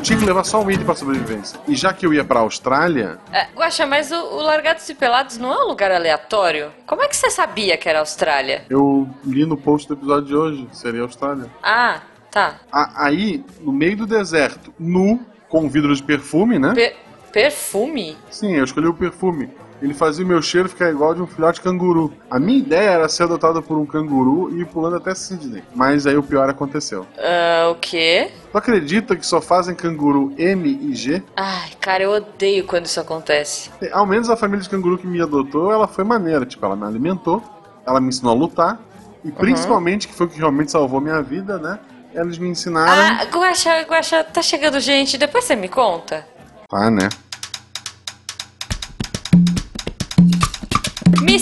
Eu tinha que levar só um item pra sobrevivência. E já que eu ia pra Austrália, É, Guaxa, mas o, o Largados e Pelados não é um lugar aleatório? Como é que você sabia que era Austrália? eu li no post do episódio de hoje, seria Austrália. Ah, tá. A- aí, no meio do deserto, nu, com vidro de perfume, né? Pe- perfume? Sim, eu escolhi o perfume. Ele fazia o meu cheiro ficar igual de um filhote de canguru. A minha ideia era ser adotado por um canguru e ir pulando até Sydney. Mas aí o pior aconteceu. Ah, o quê? Tu acredita que só fazem canguru M e G? Ai, cara, eu odeio quando isso acontece. É, Ao menos a família de canguru que me adotou, ela foi maneira. Tipo, ela me alimentou, ela me ensinou a lutar. E principalmente, que foi o que realmente salvou minha vida, né? Eles me ensinaram. Ah, Guaxa, Guaxa, tá chegando gente, depois você me conta. Ah, né?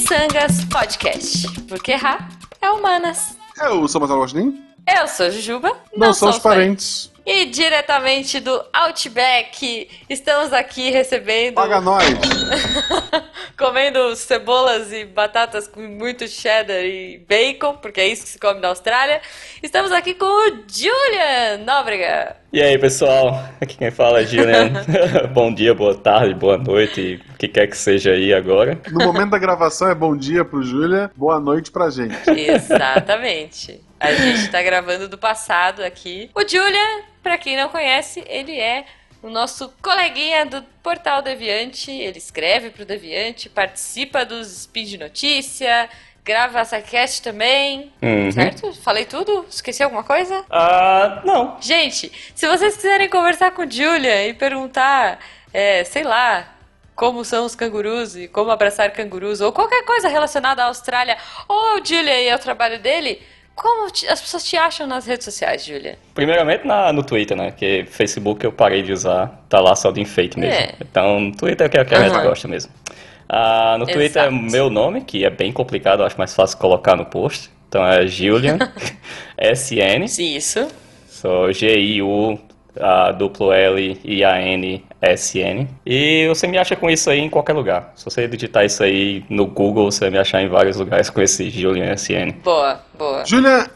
Missangas Podcast. Porque errar é humanas. Eu sou Marcelo Agostinho. Eu sou Jujuba. Não, somos parentes. E diretamente do Outback, estamos aqui recebendo. Paga nós. comendo cebolas e batatas com muito cheddar e bacon, porque é isso que se come na Austrália. Estamos aqui com o Julian Nóbrega. E aí, pessoal? Aqui quem fala é Julian. bom dia, boa tarde, boa noite, o que quer que seja aí agora. No momento da gravação é bom dia pro Júlia, boa noite pra gente. Exatamente. A gente tá gravando do passado aqui. O Julian, pra quem não conhece, ele é o nosso coleguinha do Portal Deviante. Ele escreve pro Deviante, participa dos Spin de Notícia, grava a SciCast também. Uhum. Certo? Falei tudo? Esqueci alguma coisa? Ah, não. Gente, se vocês quiserem conversar com o Julia e perguntar, é, sei lá, como são os cangurus e como abraçar cangurus, ou qualquer coisa relacionada à Austrália, ou o Julia e ao trabalho dele, como te- as pessoas te acham nas redes sociais, Julia? Primeiramente na, no Twitter, né? Que Facebook eu parei de usar, tá lá só de enfeite mesmo. É. Então, no Twitter é o que a gente Aham. gosta mesmo. Ah, no Twitter é Exato. meu nome, que é bem complicado, eu acho mais fácil colocar no post. Então é Julian, SN, isso. sou G-I-U, a duplo L I A N S N. E você me acha com isso aí em qualquer lugar. Se você digitar isso aí no Google, você vai me achar em vários lugares com esse Julian SN. Boa, boa. Júlia,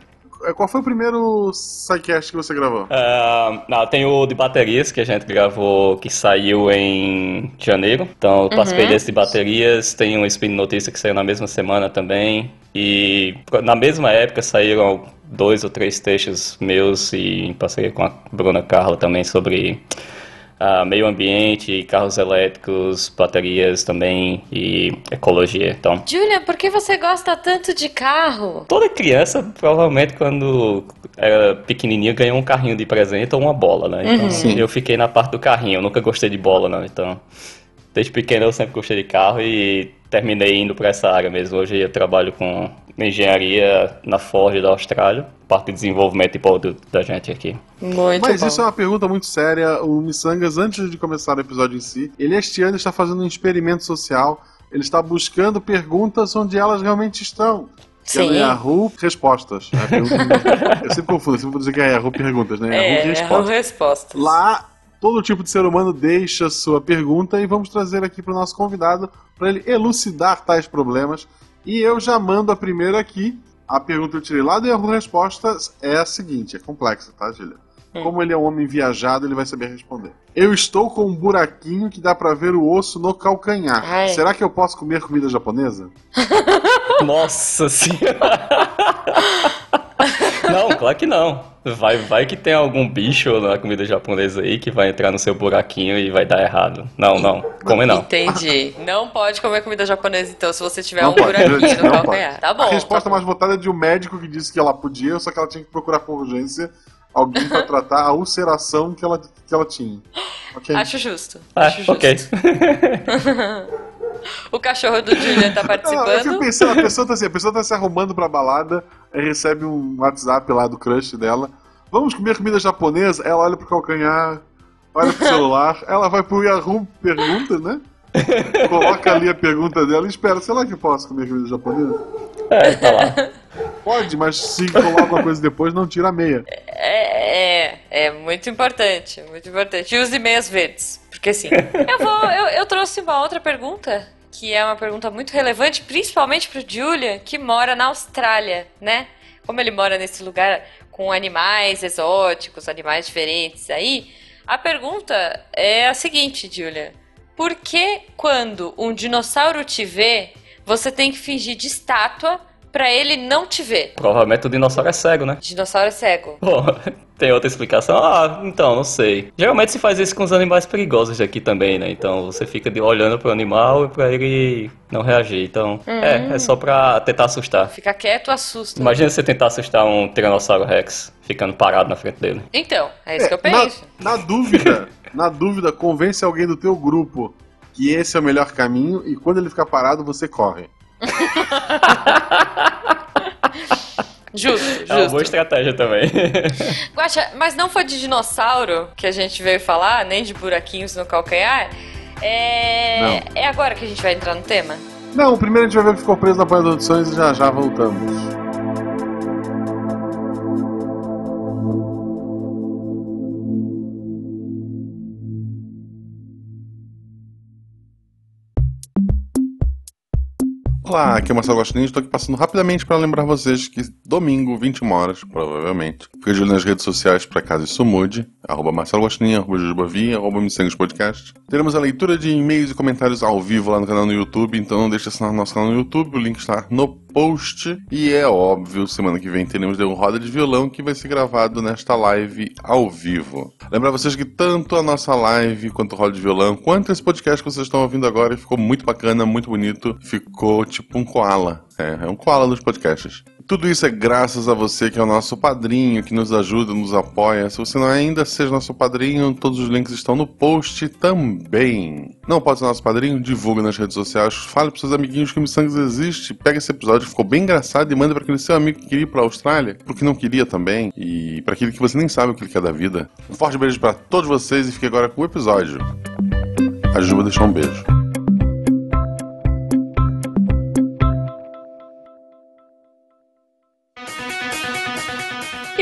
qual foi o primeiro sidecast que você gravou? Ah, não, tem o de baterias que a gente gravou que saiu em janeiro. Então eu participei desse de baterias. Tem um Spin Notícia que saiu na mesma semana também. E na mesma época saíram dois ou três textos meus e em parceria com a Bruna Carla também sobre ah, meio ambiente, carros elétricos, baterias também e ecologia. Então Julia, por que você gosta tanto de carro? Toda criança, provavelmente, quando era pequenininha, ganhou um carrinho de presente ou uma bola, né? Então, Sim. eu fiquei na parte do carrinho. Eu nunca gostei de bola, não. Então, desde pequeno eu sempre gostei de carro e terminei indo para essa área mesmo. Hoje eu trabalho com engenharia na Ford da Austrália, parte de desenvolvimento de produto da gente aqui. Muito Mas bom. isso é uma pergunta muito séria. O Missangas, antes de começar o episódio em si, ele este ano está fazendo um experimento social. Ele está buscando perguntas onde elas realmente estão. É Sim. Yahoo Respostas. É eu sempre confundo, eu sempre vou dizer que é Yahoo Perguntas, né? É, Yahoo Respostas. respostas. Lá, todo tipo de ser humano deixa sua pergunta e vamos trazer aqui para o nosso convidado para ele elucidar tais problemas. E eu já mando a primeira aqui. A pergunta que eu tirei lá do Yahoo Respostas é a seguinte: é complexa, tá, Julia? Como ele é um homem viajado, ele vai saber responder. Eu estou com um buraquinho que dá para ver o osso no calcanhar. Ai. Será que eu posso comer comida japonesa? Nossa senhora! Não, claro que não. Vai, vai que tem algum bicho na comida japonesa aí que vai entrar no seu buraquinho e vai dar errado. Não, não. Come não. Entendi. Não pode comer comida japonesa, então, se você tiver Não um pode, buraquinho no não calcanhar. Tá bom. a resposta tá mais votada é de um médico que disse que ela podia, só que ela tinha que procurar por urgência alguém para tratar a ulceração que ela, que ela tinha. Ok? bom. Acho justo. Ah, Acho justo. ok. O cachorro do Julian tá Não, eu participando. pensando, a pessoa tá assim, a pessoa tá se arrumando pra balada, recebe um WhatsApp lá do crush dela. Vamos comer comida japonesa? Ela olha pro calcanhar, olha pro celular, ela vai pro Yahoo pergunta, né? Coloca ali a pergunta dela e espera, será que eu posso comer comida japonesa? É, tá lá. Pode, mas se coloca uma coisa depois, não tira a meia. É, é, é muito importante, muito importante. E use meias verdes, porque assim. eu vou, eu, eu trouxe uma outra pergunta, que é uma pergunta muito relevante, principalmente pro Julia, que mora na Austrália, né? Como ele mora nesse lugar com animais exóticos, animais diferentes aí, A pergunta é a seguinte, Julia. Por que quando um dinossauro te vê, você tem que fingir de estátua pra ele não te ver? Provavelmente o dinossauro é cego, né? Dinossauro é cego. Bom, tem outra explicação? Ah, então, não sei. Geralmente se faz isso com os animais perigosos aqui também, né? Então você fica de- olhando pro animal e pra ele não reagir. Então, é, é só pra tentar assustar. Fica quieto, assusta. Imagina você tentar assustar um Tiranossauro Rex ficando parado na frente dele. Então, é isso que eu na, penso. na dúvida, na dúvida, convence alguém do teu grupo que esse é o melhor caminho e quando ele ficar parado, você corre. Justo, É uma boa justo. estratégia também. Guaxa, mas não foi de dinossauro que a gente veio falar, nem de buraquinhos no calcanhar. É... é agora que a gente vai entrar no tema? Não, primeiro a gente vai ver o que ficou preso na panela de sonhos e já já voltamos. Olá, aqui é o Marcelo Gostinho. Estou aqui passando rapidamente para lembrar vocês que domingo, 21 horas, provavelmente, fica de olho nas redes sociais para caso isso mude. Arroba Marcelo Gostinho, arroba Jujubavi, arroba Missangues Podcast. Teremos a leitura de e-mails e comentários ao vivo lá no canal no YouTube, então não deixe de assinar nosso canal no YouTube, o link está no post. E é óbvio, semana que vem teremos um Roda de Violão que vai ser gravado nesta live ao vivo. Lembrar vocês que tanto a nossa live quanto o Roda de Violão, quanto esse podcast que vocês estão ouvindo agora, ficou muito bacana, muito bonito. Ficou tipo um koala. É, é um koala nos podcasts. Tudo isso é graças a você que é o nosso padrinho, que nos ajuda, nos apoia. Se você não ainda, seja nosso padrinho. Todos os links estão no post também. Não pode ser nosso padrinho? Divulga nas redes sociais. Fale pros seus amiguinhos que o Missangues existe. Pega esse episódio, ficou bem engraçado e manda para aquele seu amigo que queria ir pra Austrália, porque não queria também. E para aquele que você nem sabe o que ele quer da vida. Um forte beijo para todos vocês e fique agora com o episódio. A Juba deixou um beijo.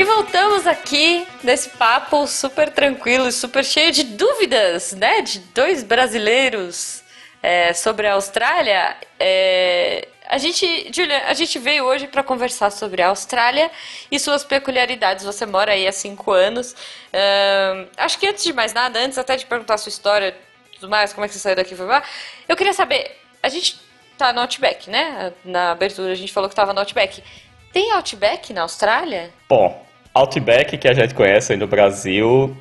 E voltamos aqui nesse papo super tranquilo e super cheio de dúvidas, né? De dois brasileiros é, sobre a Austrália. É, a gente, Julia, a gente veio hoje para conversar sobre a Austrália e suas peculiaridades. Você mora aí há cinco anos. Ahn, acho que antes de mais nada, antes até de perguntar a sua história, tudo mais, como é que você saiu daqui, foi lá, eu queria saber. A gente tá no Outback, né? Na abertura a gente falou que tava no Outback. Tem Outback na Austrália? Bom, Outback que a gente conhece aí no Brasil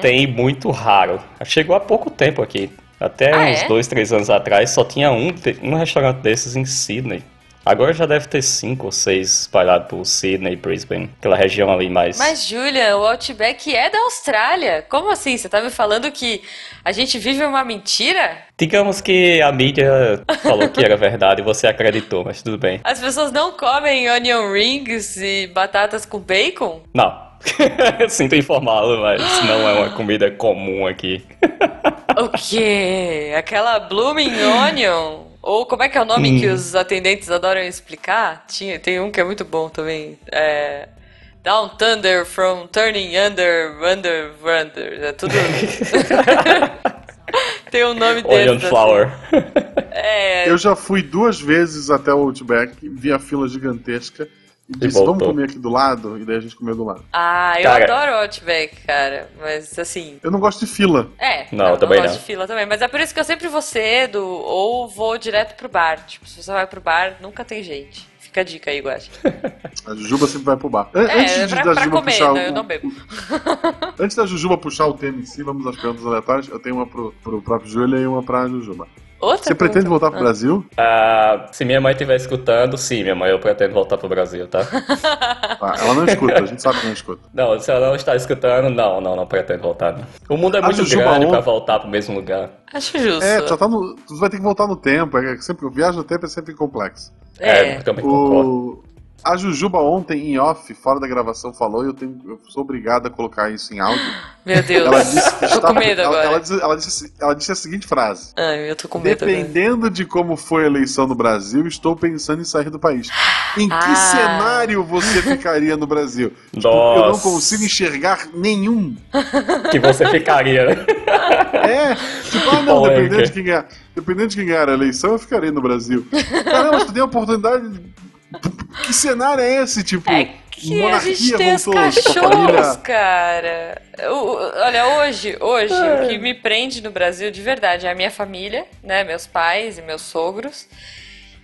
tem muito raro. Chegou há pouco tempo aqui. Até Ah, uns é? dois, três anos atrás só tinha um, um restaurante desses em Sydney. Agora já deve ter cinco ou seis espalhados por Sydney e Brisbane, aquela região ali mais. Mas, Julia, o Outback é da Austrália. Como assim? Você tá me falando que a gente vive uma mentira? Digamos que a mídia falou que era verdade e você acreditou, mas tudo bem. As pessoas não comem onion rings e batatas com bacon? Não. Sinto informá-lo, mas não é uma comida comum aqui. O quê? Aquela blooming onion? Ou como é que é o nome que os atendentes adoram explicar? Tinha, tem um que é muito bom também. É... Down Thunder from Turning Under, Under, Under. É tudo... tem um nome desse. Onion flour. É, Eu já fui duas vezes até o Outback, vi a fila gigantesca e disse: voltou. vamos comer aqui do lado? E daí a gente comeu do lado. Ah, eu Cara. adoro o Outback, cara. Mas assim. Eu não gosto de fila. É, Não, eu também gosto não. de fila também. Mas é por isso que eu sempre vou cedo ou vou direto pro bar. Tipo, se você vai pro bar, nunca tem gente. Fica a dica aí, Guache. A Jujuba sempre vai pro bar. É, antes de, pra, da pra Jujuba comer, puxar né? o- eu não bebo. Antes da Jujuba puxar o tema em si, vamos às perguntas aleatórias. Eu tenho uma pro, pro próprio Júlio e uma pra Jujuba. Outra Você pretende voltar pro Brasil? Ah, se minha mãe estiver escutando, sim, minha mãe, eu pretendo voltar pro Brasil, tá? Tá, ela não escuta, a gente sabe que não escuta. Não, se ela não está escutando, não, não, não pretendo voltar. Não. O mundo é muito Jujuba grande pra voltar pro mesmo lugar. Acho justo. É, tu já tá no. Tu vai ter que voltar no tempo. É sempre, viagem no tempo é sempre complexo. É. eu também concordo. A Jujuba ontem, em off, fora da gravação, falou e eu, tenho, eu sou obrigado a colocar isso em áudio. Meu Deus. Ela disse que está, com medo ela, agora. ela disse, ela, disse, ela disse a seguinte frase: Ai, eu tô com medo agora. Dependendo de como foi a eleição no Brasil, estou pensando em sair do país. Em que Ah. cenário você ficaria no Brasil? Tipo, eu não consigo enxergar nenhum. Que você ficaria, né? É, tipo, ah, não, dependendo de, quem ganhar, dependendo de quem ganhar a eleição, eu ficaria no Brasil. Caramba, tu tem a oportunidade. Que cenário é esse? Tipo, É que a monarquia gente tem os tipo, a cachorros, cara. O- olha, hoje, hoje, o que me prende no Brasil de verdade é a minha família, né? Meus pais e meus sogros.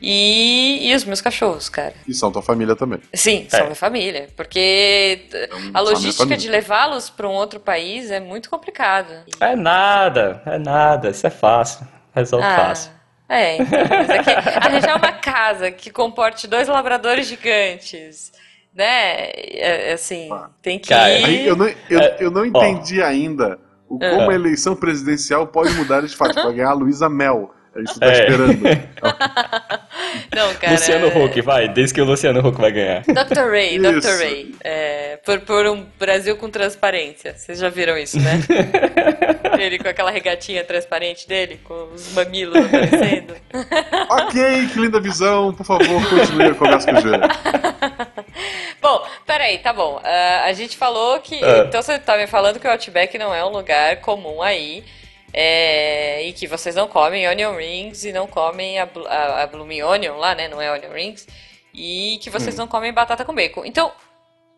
E, e os meus cachorros, cara. E são tua família também. Sim, são É. minha família. Porque Então, a a logística de levá-los para um outro país é muito complicada. É nada, é nada, isso é fácil. Resolve fácil. É, então, mas é que arranjar uma casa que comporte dois labradores gigantes, né? É, é assim, tem que Cara, ir. Eu não, eu, É, eu não entendi ainda o, É. como a eleição presidencial pode mudar esse fato para ganhar a Luísa Mel. É isso que tá É. esperando. Não, cara. Luciano é- Huck, vai, diz que o Luciano Huck vai ganhar. Dr. Ray, Isso. Dr. Ray. É, por, por um Brasil com transparência. Vocês já viram isso, né? Ele com aquela regatinha transparente dele, com os mamilos aparecendo. ok, que linda visão. Por favor, continue a conversa com o Júlio. Bom, peraí, tá bom. Ah, a gente falou que. É. Então você tá me falando que o Outback não é um lugar comum aí. É, e que vocês não comem onion rings e não comem a, a, a blooming onion lá, né? Não é onion rings. E que vocês Hum. não comem batata com bacon. Então,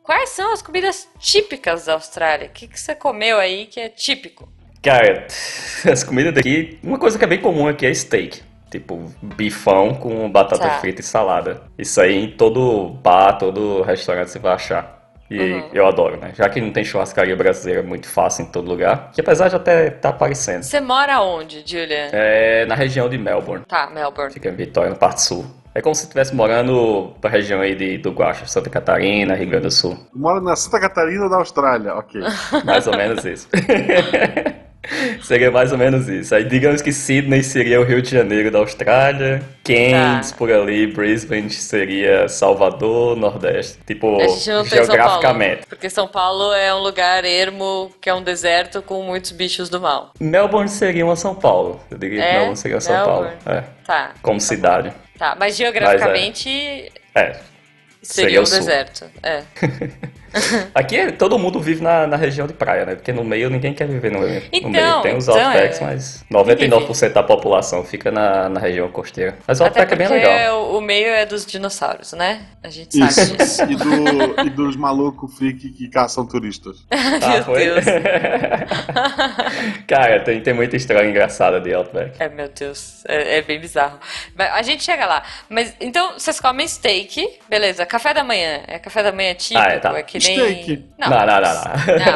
quais são as comidas típicas da Austrália? O que, que você comeu aí que é típico? Cara, as comidas daqui, uma coisa que é bem comum aqui é steak. Tipo, bifão com batata Tá. frita e salada. Isso aí em todo bar, todo restaurante você vai achar. E Uhum. eu adoro, né? Já que não tem churrascaria brasileira muito fácil em todo lugar, que apesar de até estar aparecendo. Você mora onde, Julia? É na região de Melbourne, Tá, Melbourne. fica em Vitória, no parte sul. É como se estivesse morando pra região aí de, do Guaxa, Santa Catarina, Rio Grande do Sul. Mora na Santa Catarina da Austrália. Ok. Mais ou menos isso. seria mais ou menos isso. Aí digamos que Sydney seria o Rio de Janeiro da Austrália, Cairns Tá. por ali, Brisbane seria Salvador, Nordeste. Tipo, tem São Paulo. geograficamente. Porque São Paulo é um lugar ermo, que é um deserto com muitos bichos do mal. Melbourne seria uma São Paulo. Eu diria que É? Melbourne seria São Melbourne. Paulo. É, Tá. como cidade. Tá, mas geograficamente É. seria Seria um deserto. É. Aqui é- todo mundo vive na, na região de praia, né? Porque no meio ninguém quer viver no, no Então, meio. Tem os então outbacks, é- mas 99% da população fica na, na região costeira. Mas o Até outback é bem legal. o, o meio é dos dinossauros, né? A gente sabe Isso. disso. E, do, e dos malucos freak que caçam turistas. Meu foi? Deus. Cara, tem, tem muita história engraçada de Outback. É, meu Deus. É, é bem bizarro. Mas a gente chega lá. Mas então, vocês comem steak, beleza. Café da manhã. É café da manhã típico? Ah, é, tá. que nem. Steak. Não, Não, não, não, não.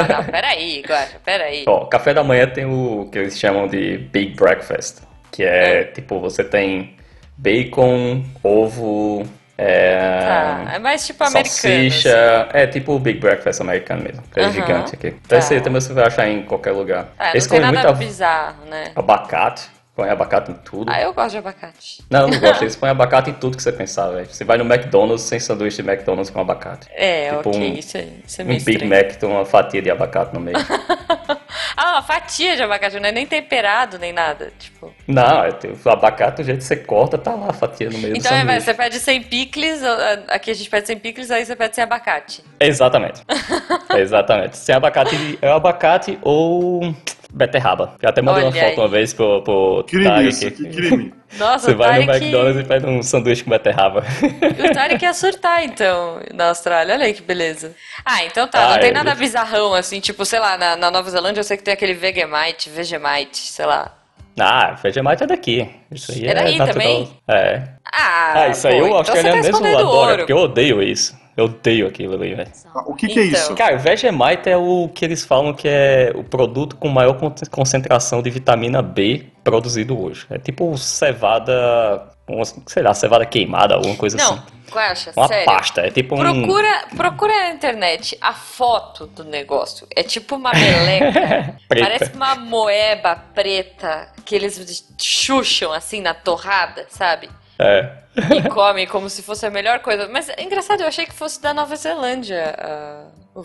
Não, não, peraí, Guacha, peraí. Ó, café da manhã tem o que eles chamam de Big Breakfast, que é, tipo, você tem bacon, ovo, é, Tá, é mais tipo americano. salsicha, assim. é tipo o Big Breakfast americano mesmo, que é Aham. gigante aqui. Tá. Esse aí também você vai achar em qualquer lugar. Ah, não Eles tem comem nada muito bizarro, né? abacate, põe abacate em tudo. Ah, eu gosto de abacate. Não, eu não gosto, eles põem abacate em tudo que você pensar, velho. Você vai no McDonald's sem sanduíche de McDonald's com abacate. É, Tipo ok, um- isso, é- isso é Um meio Big estranho. Mac tem uma fatia de abacate no meio. Ah, uma fatia de abacate, não é nem temperado, nem nada, tipo... Não, é, o abacate, do jeito que você corta, tá lá a fatia no meio do Então, é, sanduíche. você pede sem picles, aqui a gente pede sem picles, aí você pede sem abacate. Exatamente. Exatamente. Sem abacate, é abacate ou beterraba. Eu até mandei uma Olha foto aí. uma vez pro, pro Crime Tarek. isso, que crime. Nossa, Você o vai no. McDonald's e pede um sanduíche com beterraba. O Tarek ia surtar, então, na Austrália. Olha aí que beleza. Ah, então tá. Ah, não tem é, nada isso. bizarrão, assim. Tipo, sei lá, na, na Nova Zelândia eu sei que tem aquele Vegemite, Vegemite, sei lá. ah, Vegemite é daqui. Isso aí É daí natural. também? É. Ah, Ah, isso aí pô, o então australiano você tá mesmo adora, ouro. porque eu odeio isso. Eu odeio aquilo ali, velho. O que, que é Então. isso? Cara, o Vegemite é o que eles falam que é o produto com maior con- concentração de vitamina B produzido hoje. É tipo cevada, uma- sei lá, cevada queimada, alguma coisa Não, assim. Guaxa, Uma sério. pasta, é tipo um... Procura, procura na internet a foto do negócio. É tipo uma meleca. Preta. Parece uma moeba preta que eles chucham assim na torrada, sabe? É. E comem como se fosse a melhor coisa. Mas é engraçado, eu achei que fosse da Nova Zelândia ah, o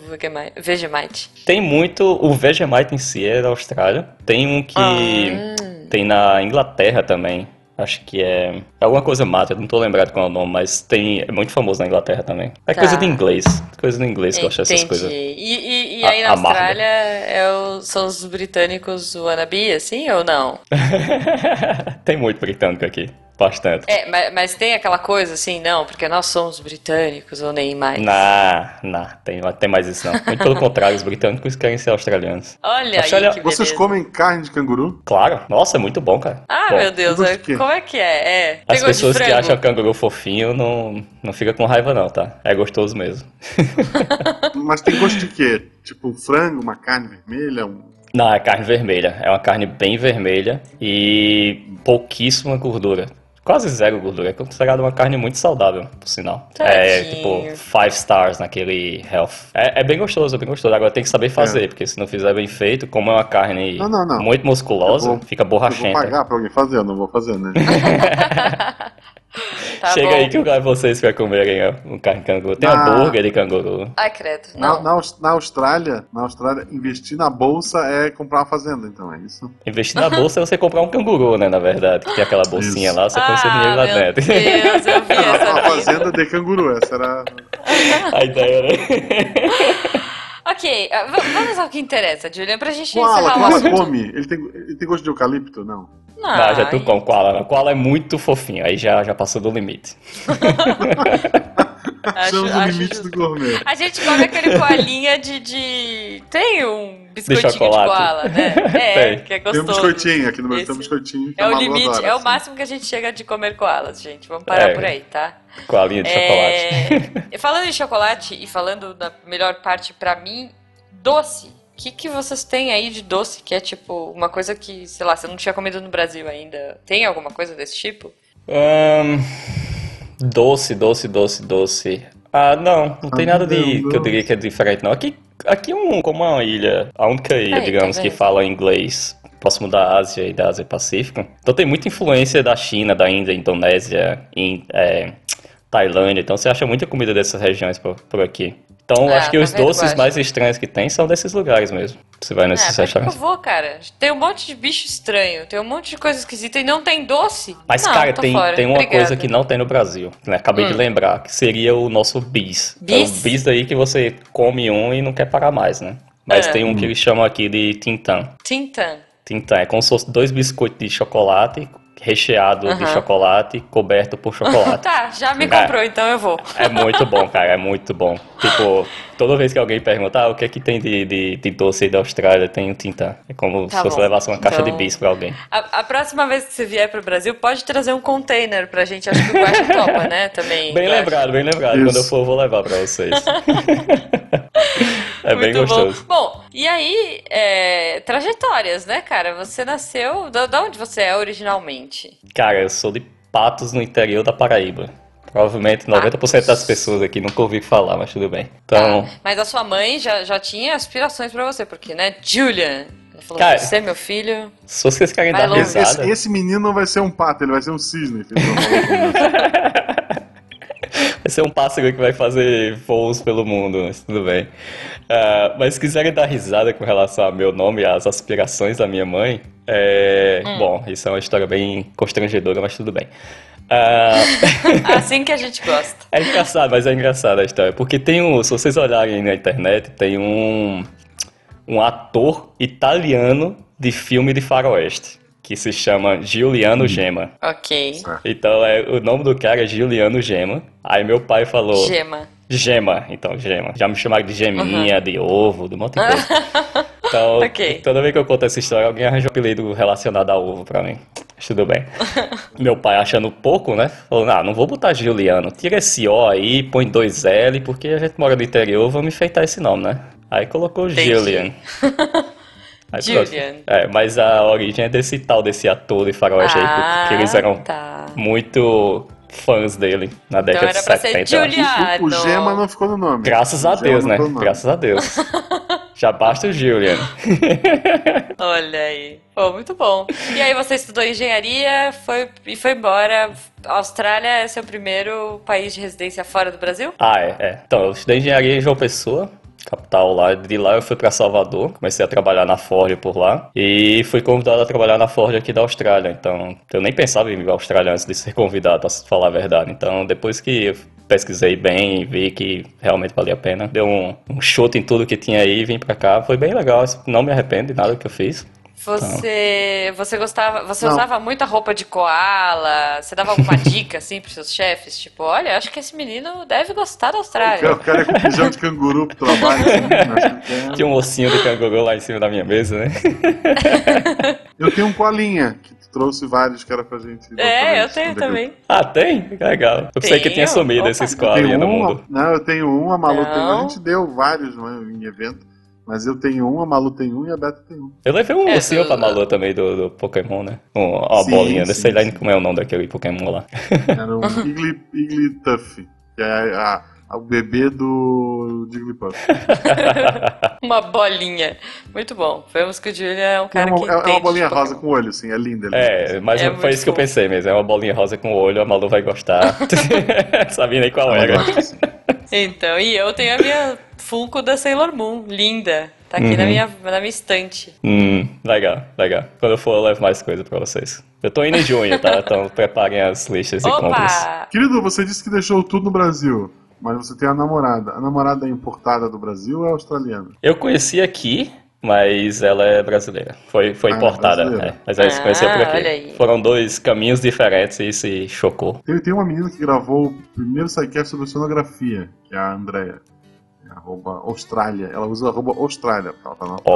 Vegemite. Tem muito. O Vegemite em si é da Austrália. Tem um que. Ah. Tem na Inglaterra também. Acho que é. é alguma coisa mata, eu não tô lembrado qual é o nome, mas tem. É muito famoso na Inglaterra também. É Tá. coisa de inglês. Coisa de inglês que eu acho essas coisas. E, e- e A- aí na amarga. Austrália é o- são os britânicos wannabe, assim, ou não? tem muito britânico aqui. Bastante. É, mas, mas tem aquela coisa assim, não, porque nós somos britânicos ou nem mais. Não, não, tem, tem mais isso não. Muito pelo contrário, os britânicos querem ser australianos. Olha Austrália- aí que Vocês comem carne de canguru? Claro, nossa, é muito bom, cara. Ah, Bom, meu Deus, quê? como é que é? É. As pessoas que acham canguru fofinho não, não fica com raiva não, tá? É gostoso mesmo. Mas tem gosto de quê? Tipo frango, uma carne vermelha? Um... Não, é carne vermelha. É uma carne bem vermelha e pouquíssima gordura. Quase zero gordura. É considerado uma carne muito saudável, por sinal. É Tadinho. tipo five stars naquele health. É, é bem gostoso, é bem gostoso. Agora tem que saber fazer, porque se não fizer bem feito, como é uma carne Não, não, não. muito musculosa, Eu vou- fica Eu vou borrachenta. pagar pra alguém fazer, eu não vou fazer, né? Tá Chega bom. aí que eu quero vocês pra comerem um carne de canguru. Tem Ah. hambúrguer de canguru. Ai, credo. Na, Não. na, Aus- na Austrália, na Austrália, investir na bolsa é comprar uma fazenda, então é isso? Investir na bolsa é você comprar um canguru, né, na verdade. Que tem aquela bolsinha Isso. lá, você põe seu dinheiro lá Ah, dentro. Deus, eu vi Uma essa vida. fazenda de canguru, essa era. A ideia, né? Ok, ah, vamos ao que interessa, Julian, pra gente Koala, encerrar o assunto. come. Ele tem, ele tem gosto de eucalipto? Não. Não, Não, já tu ai. com koala. não. Koala é muito fofinho, aí já, já passou do limite. No acho limite justo. do gourmet. A gente come aquele coalinha de, de... Tem um biscoitinho de, chocolate. koala, né? É, Tem. que é Tem um gostoso. biscoitinho, aqui no Brasil tem um biscoitinho. É a o limite, adora, é o assim. máximo que a gente chega de comer koalas, gente. Vamos parar É. por aí, tá? Koalinha de chocolate. É, falando em chocolate e falando da melhor parte pra mim, doce. O que, que vocês têm aí de doce que é tipo uma coisa que, sei lá, você não tinha comido no Brasil ainda? Tem alguma coisa desse tipo? Ahn, doce, doce, doce, doce. Ah, não, não tem nada de que eu diria que é diferente, não. Aqui, aqui é um, como uma ilha, a única ilha, Aí, tá digamos, que vendo? fala inglês, próximo da Ásia e da Ásia Pacífico. Então tem muita influência da China, da Índia, Indonésia, in, é, Tailândia. Então você acha muita comida dessas regiões por, por aqui. Então Ah, acho que tá os vendo, doces mais estranhos que tem são desses lugares mesmo. Você vai nesses é, pra que eu restaurantes. vou, cara? Tem um monte de bicho estranho, tem um monte de coisa esquisita e não tem doce. Mas, não, cara, tem, fora. tem uma Obrigada. coisa que não tem no Brasil, né? Acabei de Hum. lembrar, que seria o nosso bis. Bis? É o bis daí que você come um e não quer parar mais, né? Mas É. tem um que eles chamam aqui de tintam. Tintan. Tintam é como se fosse dois biscoitos de chocolate, recheado de Aham. chocolate, coberto por chocolate. Tá, já me É. comprou, então eu vou. É muito bom, cara, é muito bom. Tipo, toda vez que alguém pergunta, ah, o que é que tem de, de, de doce aí da Austrália, tem o tintam. É como Tá se você bom. levasse uma caixa de Então- bis pra alguém. A, a próxima vez que você vier pro Brasil, pode trazer um container pra gente. Acho que o Guaxa topa, né? Também. Bem lembrado, bem lembrado. Isso. Quando eu for, eu vou levar pra vocês. É bem Muito gostoso. Bom. bom, e aí, é, trajetórias, né, cara? Você nasceu. Da, da onde você é originalmente? Cara, eu sou de Patos, no interior da Paraíba. Provavelmente 90% das pessoas aqui nunca ouviram falar, mas tudo bem. Então, Tá, Mas a sua mãe já, já tinha aspirações pra você, porque, né, Julian. Ela falou: Cara, você é meu filho. se vocês querem dar longe. risada, Esse, esse menino não vai ser um pato, ele vai ser um cisne. vai ser um pássaro que vai fazer voos pelo mundo, mas tudo bem. Ah, mas se quiserem dar risada com relação ao meu nome e às aspirações da minha mãe, é... Hum. bom, isso é uma história bem constrangedora, mas tudo bem. Ah, Assim que a gente gosta. É engraçado, mas é engraçada a história. Porque tem um. Se vocês olharem na internet, tem um. Um ator italiano de filme de faroeste. Que se chama Giuliano Gema. Ok. Então é, o nome do cara é Giuliano Gema. Aí meu pai falou. Gema. Gema, então, Gema. Já me chamaram de geminha, de ovo, de um monte de coisa. Então, Ok. toda vez que eu conto essa história, alguém arranja um apelido relacionado a ovo pra mim. Mas tudo bem. Meu pai achando pouco, né? Falou, não, não vou botar Juliano. Tira esse O aí, põe dois L, porque a gente mora no interior, vamos enfeitar esse nome, né? Aí colocou Entendi. Julian. Aí. Julian. É, mas a origem é desse tal, desse ator de faroeste aí, Ah, que eles eram tá. muito fãs dele na Então década era de pra 70. ser. Juliano. o Gema não ficou no nome. Graças a Deus, né? Graças a Deus. Já basta o Julian. Olha aí. Pô, muito bom. E aí você estudou engenharia foi, e foi embora. A Austrália é seu primeiro país de residência fora do Brasil? Ah, é, é. Então, eu estudei engenharia em João Pessoa, capital lá. De lá eu fui pra Salvador, comecei a trabalhar na Ford por lá. E fui convidado a trabalhar na Ford aqui da Austrália. Então, eu nem pensava em vir à Austrália antes de ser convidado, pra falar a verdade. Então, depois que eu pesquisei bem e vi que realmente valia a pena, deu um, um chute em tudo que tinha aí, vim pra cá. Foi bem legal, não me arrependo de nada que eu fiz. Você, você gostava, você Não. usava muita roupa de koala? Você dava alguma dica assim pros seus chefes, tipo, olha, acho que esse menino deve gostar da O Austrália. cara- o cara com pijama de canguru pro trabalho. assim, acho que tem- Tinha um ossinho de canguru lá em cima da minha mesa, né? Eu tenho um colinha, que tu trouxe vários que era pra gente. É, eu tenho é também. Ah, tem? Legal. Eu pensei que tinha Tenho? sumido Opa. Eu tenho colinhos no um, mundo. não, eu tenho um, a Malu tem. A gente deu vários né, em evento. Mas eu tenho um, a Malu tem um e a Beta tem um. Eu levei um É, ursinho do- pra Malu também do, do Pokémon, né? Um, uma Sim, bolinha, não sim, sei lá sim. como é o nome daquele Pokémon lá. Era um Igli, Iglituff, que é a- a- o bebê do Jigglypuff. Uma bolinha. Muito bom. Vemos que o Julia é um É cara uma, que é- é uma bolinha de rosa com olho, assim, é linda. é É, mas É foi isso que eu pensei mesmo. É uma bolinha rosa com olho, a Malu vai gostar. Sabia nem qual Ela era. assim. Então, e eu tenho a minha Funko da Sailor Moon, linda. Tá aqui na, Uhum. minha, na minha estante. Hum, legal, legal. Quando eu for, eu levo mais coisa pra vocês. Eu tô indo em junho, tá? Então preparem as listas de compras. Opa! Querido, você disse que deixou tudo no Brasil, mas você tem a namorada. A namorada é importada do Brasil ou é australiana? Eu conheci aqui, mas ela é brasileira. Foi, foi Ah, importada, brasileira. é. Mas se Ah, conheceu por aqui. olha aí. Foram dois caminhos diferentes e se chocou. Tem, tem uma menina que gravou o primeiro sidecast sobre sonografia, que é a Andrea. É arroba Austrália. Ela usa arroba Austrália, porque ela tá na Austrália.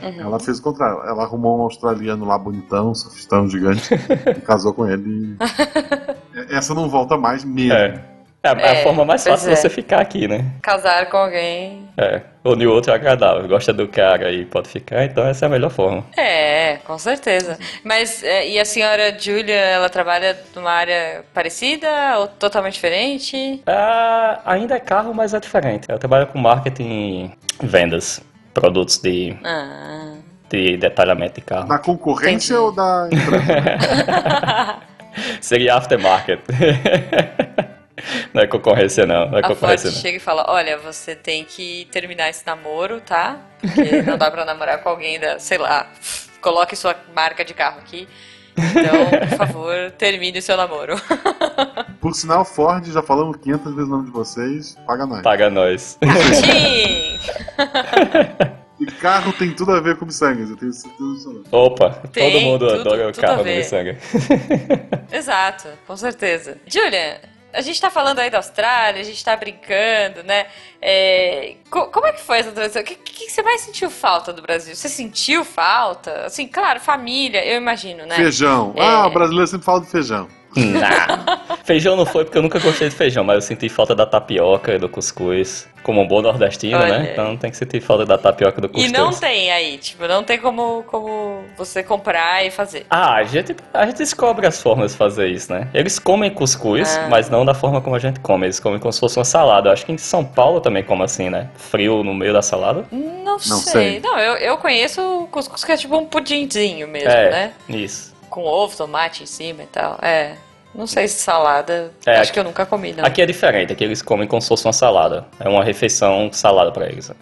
Austrália. Uhum. Ela fez o contrário. Ela arrumou um australiano lá bonitão, sofistão, gigante, e casou com ele. e- Essa não volta mais mesmo. É. É, a- a É, forma mais fácil é é. você ficar aqui, né? Casar com alguém. É. O New outro é agradável, gosta do cara e pode ficar, então essa é a melhor forma. É, com certeza. Mas, é, e a senhora Julia, ela trabalha numa área parecida ou totalmente diferente? Ah, ainda é carro, mas é diferente. Ela trabalha com marketing e vendas. Produtos de, Ah. de detalhamento de carro. Da concorrência Entendi. ou da empresa? Seria aftermarket. não é concorrência, não. Não é A Ford não. chega e fala: Olha, você tem que terminar esse namoro, tá? Porque não dá pra namorar com alguém da, sei lá, coloque sua marca de carro aqui. Então, por favor, termine o seu namoro. Por sinal, Ford, já falamos 500 vezes o nome de vocês, paga nós. Paga nós. Sim! E carro tem tudo a ver com miçangas, eu tenho certeza disso. Opa, Tem, todo mundo tudo- adora o carro do ver. Missanga. Exato, com certeza. Julia, a gente tá falando aí da Austrália, a gente tá brincando, né? É, co- como é que foi essa transição? O que, que, que você mais sentiu falta do Brasil? Você sentiu falta? Assim, claro, família, eu imagino, né? Feijão. É. Ah, o brasileiro sempre fala do feijão. Nah. Feijão não foi porque eu nunca gostei de feijão, mas eu senti falta da tapioca e do cuscuz. Como um bom nordestino, Olha. né? Então tem que sentir falta da tapioca e do E cuscuz. não tem aí, tipo, não tem como, como você comprar e fazer. Ah, a gente, a gente descobre as formas de fazer isso, né? Eles comem cuscuz, Ah. mas não da forma como a gente come. Eles comem como se fosse uma salada. Eu acho que em São Paulo também como assim, né? Frio no meio da salada. Não, sei. sei. Não, eu, eu conheço o cuscuz que é tipo um pudinzinho mesmo, é, né? isso. Com ovo, tomate em cima e tal. É. Não sei se salada. É, acho aqui- que eu nunca comi, não. Aqui é diferente, aqui eles comem como se fosse uma salada. É uma refeição salada pra eles. né?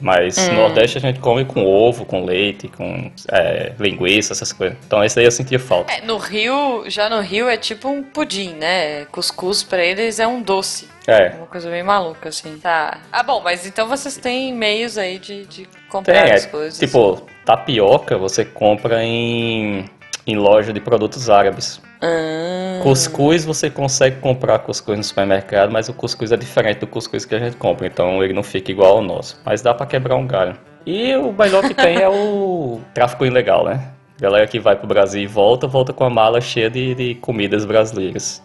Mas Hum. no Nordeste a gente come com ovo, com leite, com é, linguiça, essas coisas. Então esse daí eu sentia falta. É, no Rio, já no Rio é tipo um pudim, né? Cuscuz pra eles é um doce. É, Uma coisa bem maluca, assim. Tá. Ah, bom, mas então vocês têm meios aí de, de comprar tem, as é, coisas. tipo, tapioca você compra em, em loja de produtos árabes. Ah, Cuscuz você consegue comprar cuscuz no supermercado, mas o cuscuz é diferente do cuscuz que a gente compra, então ele não fica igual ao nosso. Mas dá pra quebrar um galho. E o melhor que tem é o tráfico ilegal, né? Galera que vai pro Brasil e volta, volta com a mala cheia de, de comidas brasileiras.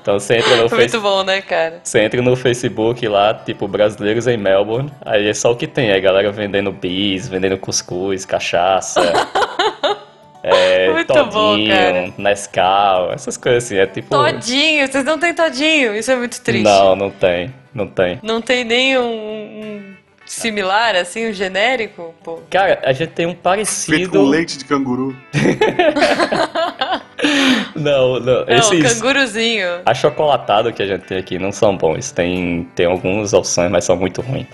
Então você entra no Muito Facebook. bom, né, cara? Você entra no Facebook lá, tipo, brasileiros em Melbourne, aí é só o que tem, é galera vendendo bis, vendendo cuscuz, cachaça, é, Muito bom, todinho, cara. Nescau, essas coisas assim, é tipo... Todinho, vocês não têm todinho, isso é muito triste. Não, não tem, não tem. Não tem nem um, similar, assim, um genérico, pô. Cara, a gente tem um Feito parecido... com leite de canguru. Não, não, Não, esses... canguruzinho. Achocolatado que a gente tem aqui não são bons, tem, tem algumas opções, mas são muito ruins.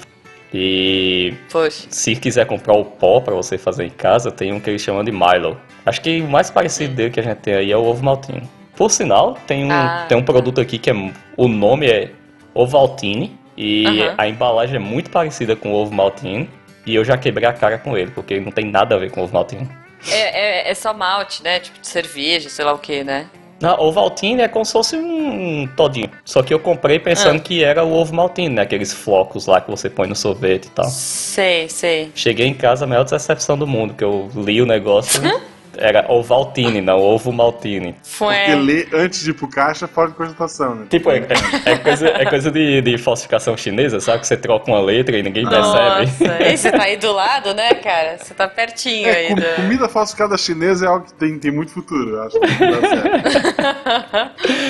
E Poxa. Se quiser comprar o pó pra você fazer em casa, tem um que eles chamam de Milo. Acho que o mais parecido dele que a gente tem aí é o ovo maltine. Por sinal, tem um, Ah. tem um produto aqui que é, o nome é Ovaltine e a embalagem é muito parecida com o ovo maltine. E eu já quebrei a cara com ele, porque não tem nada a ver com o ovo maltine. É, é, é só malte, né? Tipo de cerveja, sei lá o que, né? Não, o Valtine é como se fosse um todinho. Só que eu comprei pensando Ah. que era o ovo Maltine, né? Aqueles flocos lá que você põe no sorvete e tal. Sei, sei. Cheguei em casa, a maior decepção do mundo, que eu li o negócio, era Ovaltine, não ovo Maltine. Porque Foi. ler antes de ir pro caixa é fora de cogitação, né? Tipo, é, é- é coisa, é coisa de, de falsificação chinesa, sabe? Que você troca uma letra e ninguém percebe. Nossa, e você tá aí do lado, né, cara? Você tá pertinho É, aí com- do... comida falsificada chinesa é algo que tem, tem muito futuro, eu acho.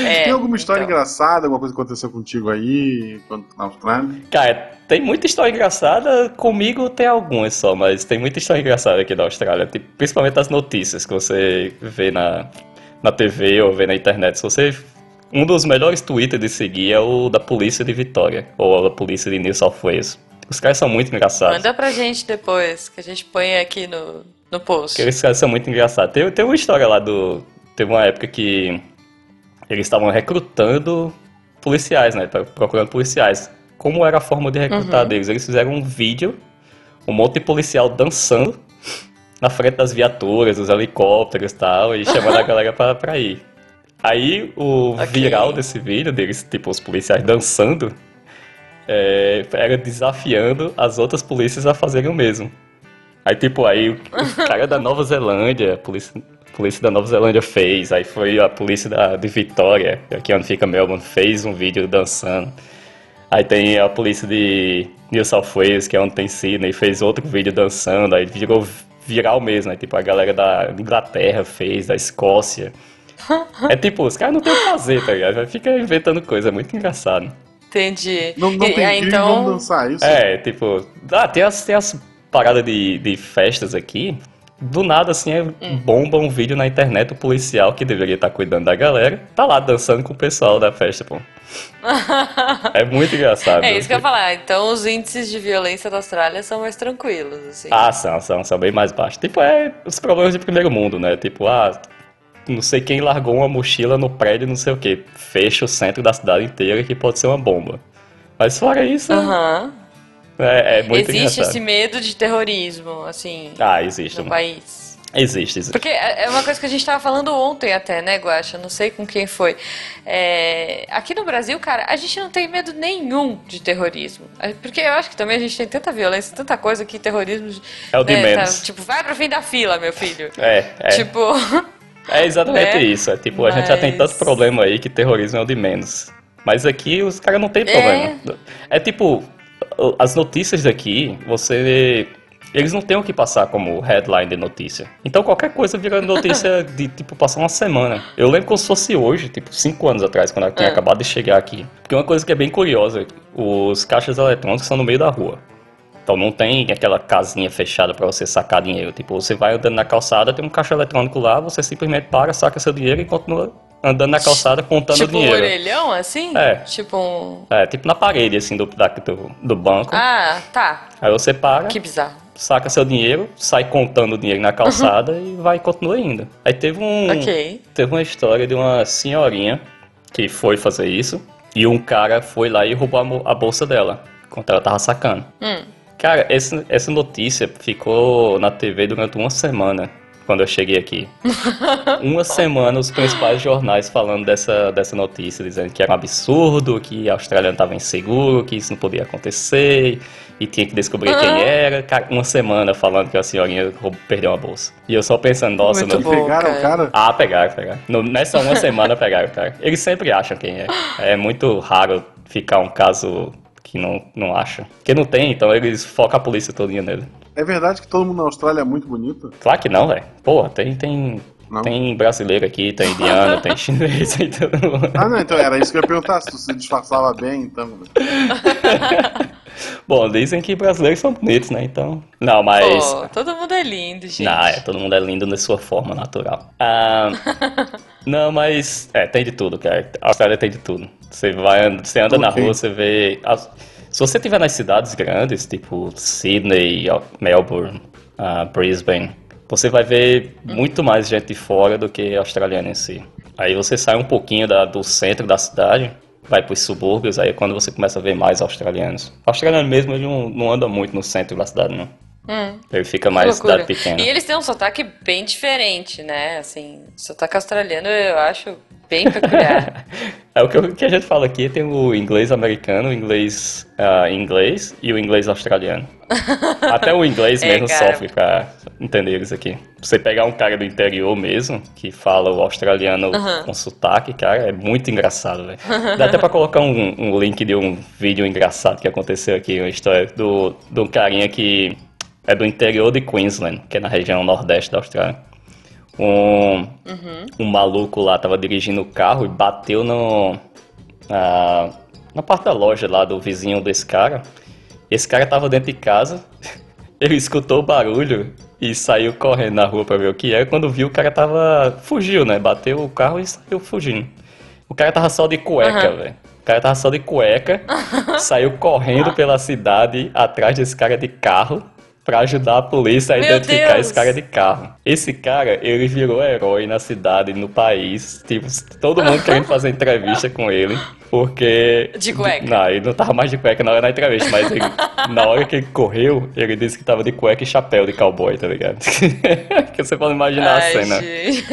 É, tem alguma história então. engraçada, alguma coisa que aconteceu contigo aí, quando na Austrália? Cara, tem muita história engraçada, comigo tem algumas só, mas tem muita história engraçada aqui da Austrália, tipo, principalmente as notícias que você vê na, na TV ou vê na internet. Se você. Um dos melhores twitters de seguir é o da polícia de Vitória, ou da polícia de New South Wales. Os caras são muito engraçados. Manda pra gente depois, que a gente põe aqui no, no post. Aqueles caras são muito engraçados. Tem, tem uma história lá do. Teve uma época que eles estavam recrutando policiais, né? Procurando policiais. Como era a forma de recrutar deles? Eles fizeram um vídeo, um monte de policial dançando na frente das viaturas, dos helicópteros e tal, e chamando a galera pra, pra ir. Aí o Ok. viral desse vídeo deles, tipo, os policiais dançando, é, era desafiando as outras polícias a fazerem o mesmo. Aí, tipo, aí o cara da Nova Zelândia, a polícia, a polícia da Nova Zelândia fez, aí foi a polícia da, de Vitória, aqui onde fica Melbourne, fez um vídeo dançando. Aí tem a polícia de New South Wales, que é onde tem Sydney, fez outro vídeo dançando, aí virou viral mesmo, né? Tipo, a galera da Inglaterra fez, da Escócia. É tipo, os caras não tem o que fazer, tá ligado? Fica inventando coisa, é muito engraçado. Entendi. Não, não E- tem vamos então, dançar isso? É, tipo, ah, tem as, tem as paradas de, de festas aqui. Do nada, assim, é, bomba um vídeo na internet, o policial que deveria estar cuidando da galera, tá lá dançando com o pessoal da festa, pô. é muito engraçado. é isso que eu ia falar. Então os índices de violência da Austrália são mais tranquilos, assim. Ah, são, são, são bem mais baixos. Tipo, é os problemas de primeiro mundo, né? Tipo, ah, não sei quem largou uma mochila no prédio, não sei o que. Fecha o centro da cidade inteira que pode ser uma bomba. Mas fora isso, Aham. É, é muito Existe engraçado. esse medo de terrorismo, assim, Ah, existe. no país. Existe, existe. Porque é é uma coisa que a gente tava falando ontem até, né, Guaxa? Não sei com quem foi. É, Aqui no Brasil, cara, a gente não tem medo nenhum de terrorismo. É, Porque eu acho que também a gente tem tanta violência, tanta coisa que terrorismo. É o de né, menos. Tipo, vai pro fim da fila, meu filho. É, é. Tipo. é exatamente né? isso. É tipo, a gente já tem Mas- tanto problema aí que terrorismo é o de menos. Mas aqui os caras não tem É. problema. É. tipo, as notícias daqui, você. Eles não têm o que passar como headline de notícia. Então qualquer coisa vira notícia de, tipo, passar uma semana. Eu lembro como se fosse hoje, tipo, cinco anos atrás, quando eu tinha Ah. acabado de chegar aqui. Porque uma coisa que é bem curiosa, os caixas eletrônicos são no meio da rua. Então não tem aquela casinha fechada pra você sacar dinheiro. Tipo, você vai andando na calçada, tem um caixa eletrônico lá, você simplesmente para, saca seu dinheiro e continua andando na calçada contando tipo um dinheiro. orelhão, assim? É. Tipo um. É, tipo na parede, assim, do, da- do, do banco. Ah, tá. Aí você para, Que bizarro. saca seu dinheiro, sai contando o dinheiro na calçada e vai e continua indo. Aí teve um. Ok. Teve uma história de uma senhorinha que foi fazer isso e um cara foi lá e roubou a bolsa dela, enquanto ela tava sacando. Hum. Cara, esse- essa notícia ficou na TV durante uma semana, quando eu cheguei aqui. uma semana os principais jornais falando dessa, dessa notícia, dizendo que era um absurdo, que a Austrália estava inseguro, que isso não podia acontecer, e tinha que descobrir Ah. quem era. Cara, uma semana falando que a senhorinha perdeu uma bolsa. E eu só pensando, nossa, Muito não... bom. Pegaram o cara. cara? Ah, pegaram, pegaram. No- nessa uma semana pegaram, cara. Eles sempre acham quem é. É muito raro ficar um caso que não, não acha. Porque não tem, então eles focam a polícia todinha nele. É verdade que todo mundo na Austrália é muito bonito? Claro que não, velho. Porra, tem, tem, Não? tem brasileiro aqui, tem indiano, tem chinês, tem todo mundo. Ah, não, então era isso que eu ia perguntar, se tu se disfarçava bem, então. Bom, dizem que brasileiros são bonitos, né? Então. Não, mas. Pô, todo mundo é lindo, gente. Não, é, todo mundo é lindo na sua forma natural. Ah, não, mas é, tem de tudo, cara. A Austrália tem de tudo. Você vai, você anda na Ok. rua, você vê. se você estiver nas cidades grandes, tipo Sydney, Melbourne, ah, Brisbane, você vai ver muito mais gente de fora do que australiano em si. Aí você sai um pouquinho da- do centro da cidade, vai para os subúrbios, aí é quando você começa a ver mais australianos. O australiano mesmo, ele não, não anda muito no centro da cidade, não. Hum, Ele fica mais cidade pequena. E eles têm um sotaque bem diferente, né? Assim, sotaque australiano eu acho bem peculiar. É o que, o que a gente fala aqui, tem o inglês americano, o inglês ah, inglês e o inglês australiano. Até o inglês É, mesmo cara. sofre pra entender eles aqui. Você pegar um cara do interior mesmo, que fala o australiano com sotaque, cara, é muito engraçado, velho. Dá até pra colocar um, um link de um vídeo engraçado que aconteceu aqui, uma história do, de um carinha que é do interior de Queensland, que é na região nordeste da Austrália. Um, um maluco lá tava dirigindo o carro e bateu no, na, na parte da loja lá do vizinho desse cara. Esse cara tava dentro de casa, ele escutou o barulho e saiu correndo na rua pra ver o que era. Quando viu, o cara tava. fugiu, né? Bateu o carro e saiu fugindo. O cara tava só de cueca, Aham. velho. O cara tava só de cueca, saiu correndo pela cidade atrás desse cara de carro pra ajudar a polícia a Meu identificar Deus! esse cara de carro. Esse cara, ele virou herói na cidade, no país. Tipo, todo mundo querendo fazer entrevista com ele. Porque. De cueca. Não, ele não tava mais de cueca na hora da entrevista, mas ele- na hora que ele correu, ele disse que tava de cueca e chapéu de cowboy, tá ligado? que você pode imaginar a Ai, cena. gente.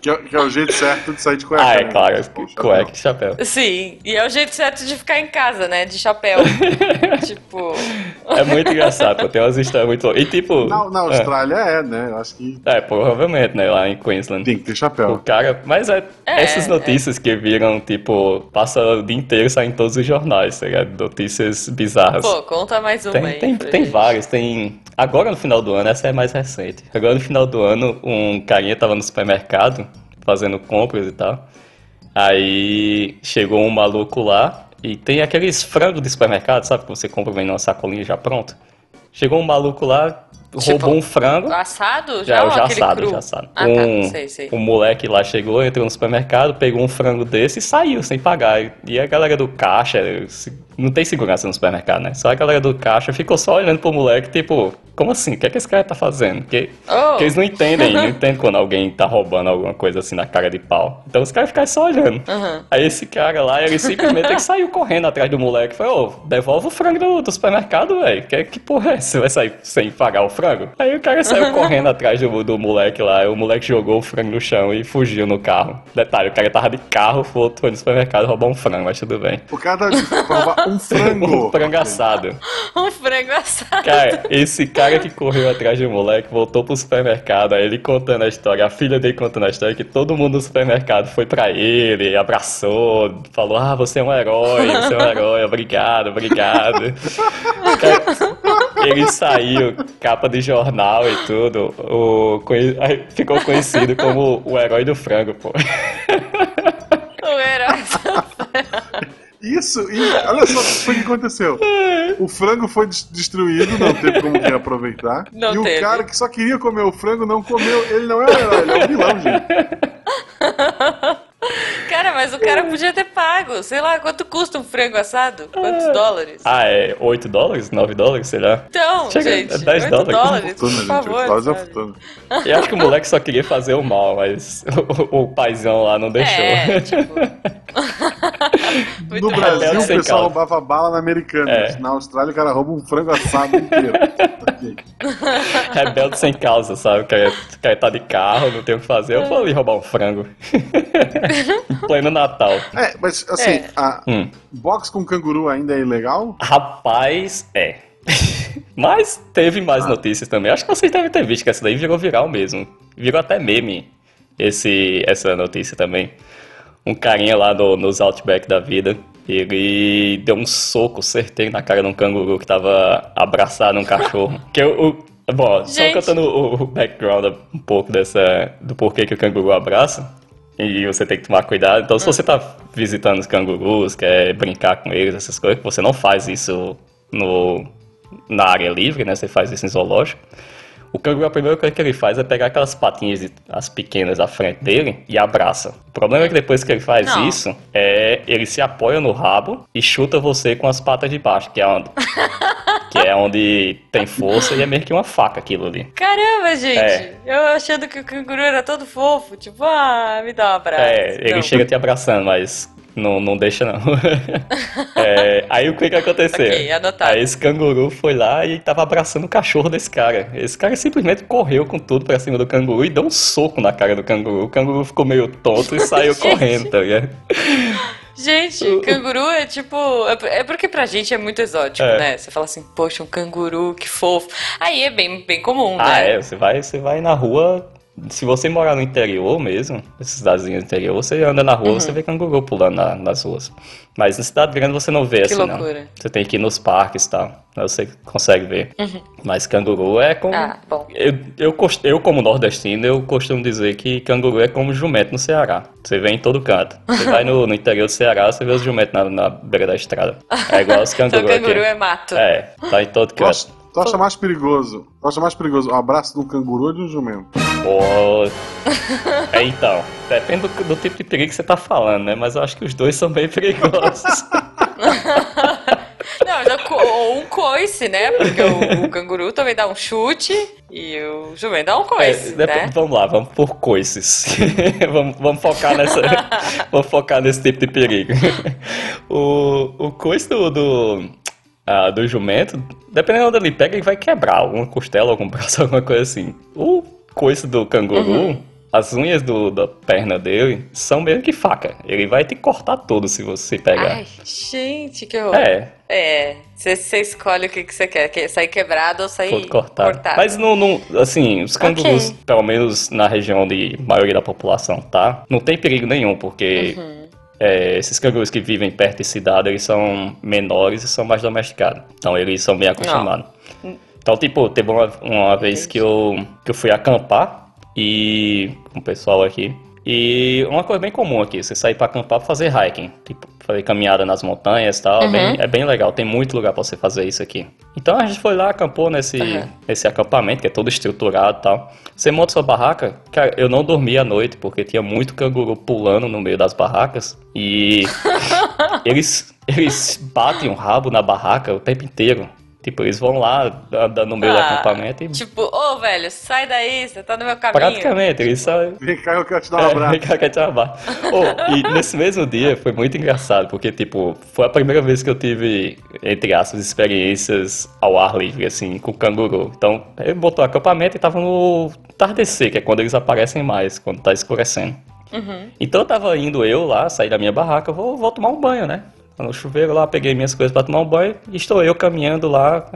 Que é, que é o jeito certo de sair de cueca. Ah, é né? claro, Poxa, cueca e chapéu. Sim, e é o jeito certo de ficar em casa, né? De chapéu. tipo. É muito engraçado, tem umas histórias muito loucas. E tipo. Na, na Austrália é, né? Eu acho que É, é, provavelmente, né, lá em Queensland. tem que ter O chapéu. cara, mas é, É, essas notícias que viram, tipo, passa o dia inteiro saindo em todos os jornais, tá ligado? Notícias bizarras. Pô, conta mais uma Tem, aí. tem, tem vários, tem. Agora no final do ano, essa é mais recente. Agora no final do ano, um carinha tava no supermercado fazendo compras e tal. Aí chegou um maluco lá e tem aqueles frangos de supermercado, sabe? Que você compra vem numa sacolinha já pronto. Chegou um maluco lá, Tipo, roubou um frango. Assado? Já, Já, já assado, cru? já assado. Ah, um, tá, sei, sei. um moleque lá chegou, entrou no supermercado, pegou um frango desse e saiu sem pagar. E a galera do caixa, se- não tem segurança no supermercado, né? Só a galera do caixa ficou só olhando pro moleque, tipo, como assim? O que é que esse cara tá fazendo? Porque, Oh. porque eles não entendem, não entendem quando alguém tá roubando alguma coisa assim na cara de pau. Então os caras ficam só olhando. Aham. Aí esse cara lá, ele simplesmente ele saiu correndo atrás do moleque. Falou, ô, devolve o frango do, do supermercado, velho. Que, que porra é essa? Você vai sair sem pagar o frango? Aí o cara saiu correndo atrás do, do moleque lá. E o moleque jogou o frango no chão e fugiu no carro. Detalhe, o cara tava de carro, foi foi no supermercado roubar um frango, mas tudo bem. O cara pra roubar um frango. Um frango assado. Um frango assado. Cara, esse cara que correu atrás do moleque voltou pro supermercado, aí ele contando a história, a filha dele contando a história, que todo mundo no supermercado foi pra ele, abraçou, falou: Ah, você é um herói, você é um herói, obrigado, obrigado. Cara, ele saiu, capa de jornal e tudo, o, ficou conhecido como o herói do frango, pô. O herói. Isso, e olha só o que foi que aconteceu. O frango foi des- destruído, não teve como reaproveitar. Não e teve. o cara que só queria comer o frango não comeu. Ele não é o herói, ele é o vilão, gente. Cara, mas o cara podia ter pago. Sei lá, quanto custa um frango assado? Quantos dólares? Ah, é 8 dólares? 9 dólares, sei lá. Então, Chega, gente, é 10 8 dólares. dólares, Fortuna, por favor. Quase a fortuna. Eu acho que o moleque só queria fazer o mal, mas o, o paizão lá não deixou. É, tipo... No Brasil, o pessoal causa. roubava bala na americana. É. Na Austrália, o cara rouba um frango assado inteiro. Rebelde sem causa, sabe? O cara, o cara tá de carro, não tem o que fazer. Eu vou ali roubar um frango. em pleno Natal. É, mas assim, É. a Hum. box com canguru ainda é ilegal? Rapaz, é. Mas teve mais notícias também. Acho que vocês devem ter visto que essa daí virou viral mesmo. Virou até meme esse, essa notícia também. Um carinha lá no, nos Outback da vida, ele deu um soco certeiro na cara de um canguru que tava abraçado num cachorro. que o, o- bom, só Gente. contando o, o background um pouco dessa do porquê que o canguru abraça. E você tem que tomar cuidado. Então, se você tá visitando os cangurus, quer brincar com eles, essas coisas, você não faz isso no, na área livre, né? Você faz isso em zoológico. O canguru, a primeira coisa que ele faz é pegar aquelas patinhas, as pequenas da frente dele e abraça. O problema é que depois que ele faz Não. isso, é ele se apoia no rabo e chuta você com as patas de baixo, que é onde, que é onde tem força e é meio que uma faca aquilo ali. Caramba, gente. É. Eu achando que o canguru era todo fofo. Tipo, ah, me dá um abraço. É, ele Não. chega te abraçando, mas Não, não deixa, não. É, aí o que que aconteceu? Ok, anotado. Aí esse canguru foi lá e tava abraçando o cachorro desse cara. Esse cara simplesmente correu com tudo pra cima do canguru e deu um soco na cara do canguru. O canguru ficou meio tonto e saiu correndo, tá ligado? Gente, canguru é tipo. é- É porque pra gente é muito exótico, É. né? Você fala assim, poxa, um canguru, que fofo. Aí é bem, bem comum, Ah, né? é, você vai, você vai na rua. Se você morar no interior mesmo, nessas cidadezinhas do interior, você anda na rua, Uhum. você vê canguru pulando na- nas ruas. Mas na cidade grande você não vê Que assim, loucura. não. Você tem que ir nos parques e tal. Aí você consegue ver. Mas canguru é como. Uhum. Ah, bom. Eu, eu, eu, como nordestino, eu costumo dizer que canguru é como jumento no Ceará. Você vê em todo canto. Você vai no, no interior do Ceará, você vê os jumentos na, na beira da estrada. É igual os Então canguru canguru aqui. é mato. É, tá em todo canto. acha, tu acha mais perigoso? Tu acha mais perigoso um abraço de um canguru ou de um jumento? Pô. É, então, depende do, do tipo de perigo que você tá falando, né? Mas eu acho que os dois são bem perigosos. Não, é co- ou um coice, né? Porque o, o canguru também dá um chute e o jumento dá um É, coice, dep- né? Vamos lá, vamos por coices. vamos, vamos focar nessa. vamos focar nesse tipo de perigo. o, o coice do. do ah, do jumento, dependendo de onde ele pega, ele vai quebrar alguma costela, algum braço, alguma coisa assim. O coice do canguru, Uhum. as unhas do, da perna dele são meio que faca. Ele vai te cortar todo se você pegar. Ai, gente, que horror. É, É, você escolhe o que que você quer, quer sair quebrado ou sair todo cortado. Mas não, não, assim, os cangurus, Ok. pelo menos na região de maioria da população, tá? Não tem perigo nenhum, porque Uhum. É, esses cangurus que vivem perto de cidade, eles são menores e são mais domesticados. Então eles são bem acostumados. Então, tipo, teve uma, uma vez que eu, que eu fui acampar e com o pessoal aqui. E uma coisa bem comum aqui, você sair pra acampar pra fazer hiking, tipo, fazer caminhada nas montanhas e tal, é, bem, é bem legal, tem muito lugar pra você fazer isso aqui. Então a gente foi lá, acampou nesse, Uhum. nesse acampamento, que é todo estruturado e tal. Você monta sua barraca, cara, eu não dormi à noite, porque tinha muito canguru pulando no meio das barracas, e eles, eles batem o rabo na barraca o tempo inteiro. Tipo, eles vão lá, andando no meio do Ah, acampamento e Tipo, ô velho, sai daí, você tá no meu caminho. praticamente, eles só... Vem cá, eu quero te dar um É, abraço. cara, quer te abraçar. Oh, e nesse mesmo dia foi muito engraçado, porque, tipo, foi a primeira vez que eu tive, entre aspas, experiências ao ar livre, assim, com canguru. Então, ele botou acampamento e tava no tardecer, que é quando eles aparecem mais, quando tá escurecendo. Uhum. Então eu tava indo eu lá, sair da minha barraca, vou, vou tomar um banho, né? No chuveiro lá, peguei minhas coisas pra tomar um banho, e estou eu caminhando lá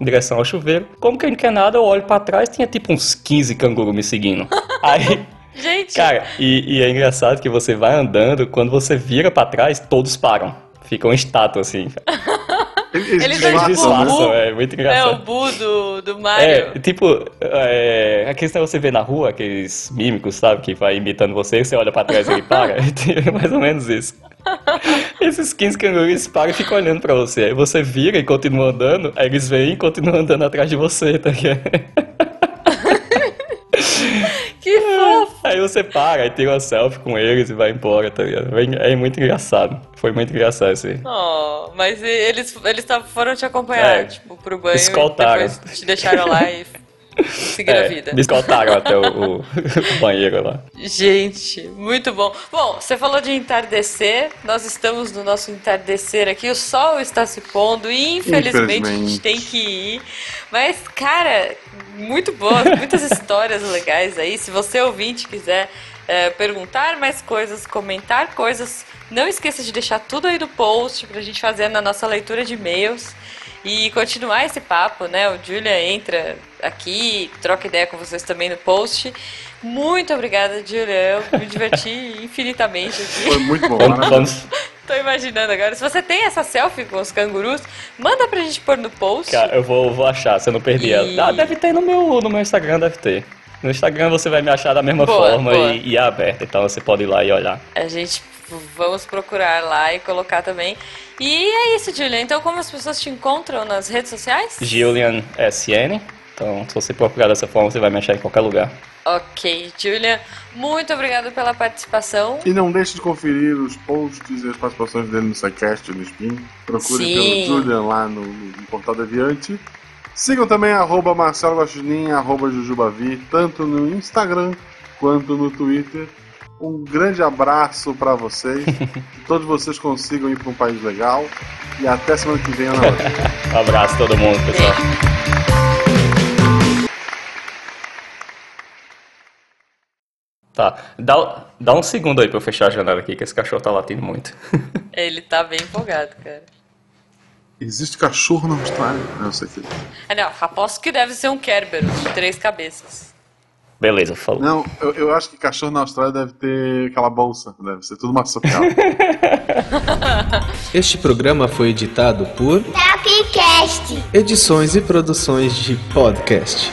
em direção ao chuveiro. Como quem não quer nada, eu olho pra trás, tinha tipo uns 15 cangurus me seguindo. Aí Gente, Cara, e, e é engraçado que você vai andando, quando você vira pra trás, todos param. Ficam em estátua, assim. Eles, Eles tipo disfarçam, bu- disfarçam, é muito é o engraçado. Bu do, do Mario. É, tipo, é, aqueles que você vê na rua, aqueles mímicos, sabe, que vai imitando você, você olha pra trás e ele para. é mais ou menos isso. Esses 15 cangurus param e ficam olhando pra você. Aí você vira e continua andando, aí eles vêm e continuam andando atrás de você, tá ligado? Que fofo. Aí você para, aí tira uma selfie com eles e vai embora, tá ligado? É muito engraçado. Foi muito engraçado isso aí. Oh, mas e- eles, eles foram te acompanhar, É, tipo, pro banho escoltaram. e te deixaram lá e seguiram a vida. É, me escoltaram até o, o- banheiro lá. Gente, muito bom. Bom, você falou de entardecer, nós estamos no nosso entardecer aqui, o sol está se pondo e infelizmente, a gente Infelizmente. tem que ir. Mas, cara, muito boas, muitas histórias legais aí. Se você ouvinte quiser é, perguntar mais coisas, comentar coisas, não esqueça de deixar tudo aí no post pra gente fazer na nossa leitura de e-mails. E continuar esse papo, né? O Julia entra aqui, troca ideia com vocês também no post. Muito obrigada, Julia. Eu me diverti infinitamente Foi aqui. muito bom, Vamos, vamos- Tô imaginando agora. Se você tem essa selfie com os cangurus, manda pra gente pôr no post. Cara, eu vou, vou achar, se eu não perdi E- ela. Ah, deve ter no meu, no meu Instagram, deve ter. No Instagram você vai me achar da mesma Boa, forma boa. E, e é aberto, então você pode ir lá e olhar. A gente vamos procurar lá e colocar também. E é isso, Julia. Então, como as pessoas te encontram nas redes sociais? Julian SN. Então, se você procurar dessa forma, você vai me achar em qualquer lugar. Ok, Julia. Muito obrigada pela participação. E não deixe de conferir os posts e as participações dele no SciCast no Spin. Procure Sim. pelo Julian lá no, no Portal Deviante. Sigam também arroba Marcelo Guaxinim, arroba Jujubavi, tanto no Instagram quanto no Twitter. Um grande abraço para vocês. que todos vocês consigam ir para um país legal. E até semana que vem, Ana. Um abraço a todo mundo, pessoal. Tá, dá, dá um segundo aí pra eu fechar a janela aqui, que esse cachorro tá latindo muito. Ele tá bem empolgado, cara. Existe cachorro na Austrália? Não, sei que. Ah, não, aposto que deve ser um Kerberos de três cabeças. Beleza, falou. Não, eu, eu acho que cachorro na Austrália deve ter aquela bolsa. Deve ser tudo marsupial. Este programa foi editado por Tapcast. Edições e Produções de Podcast.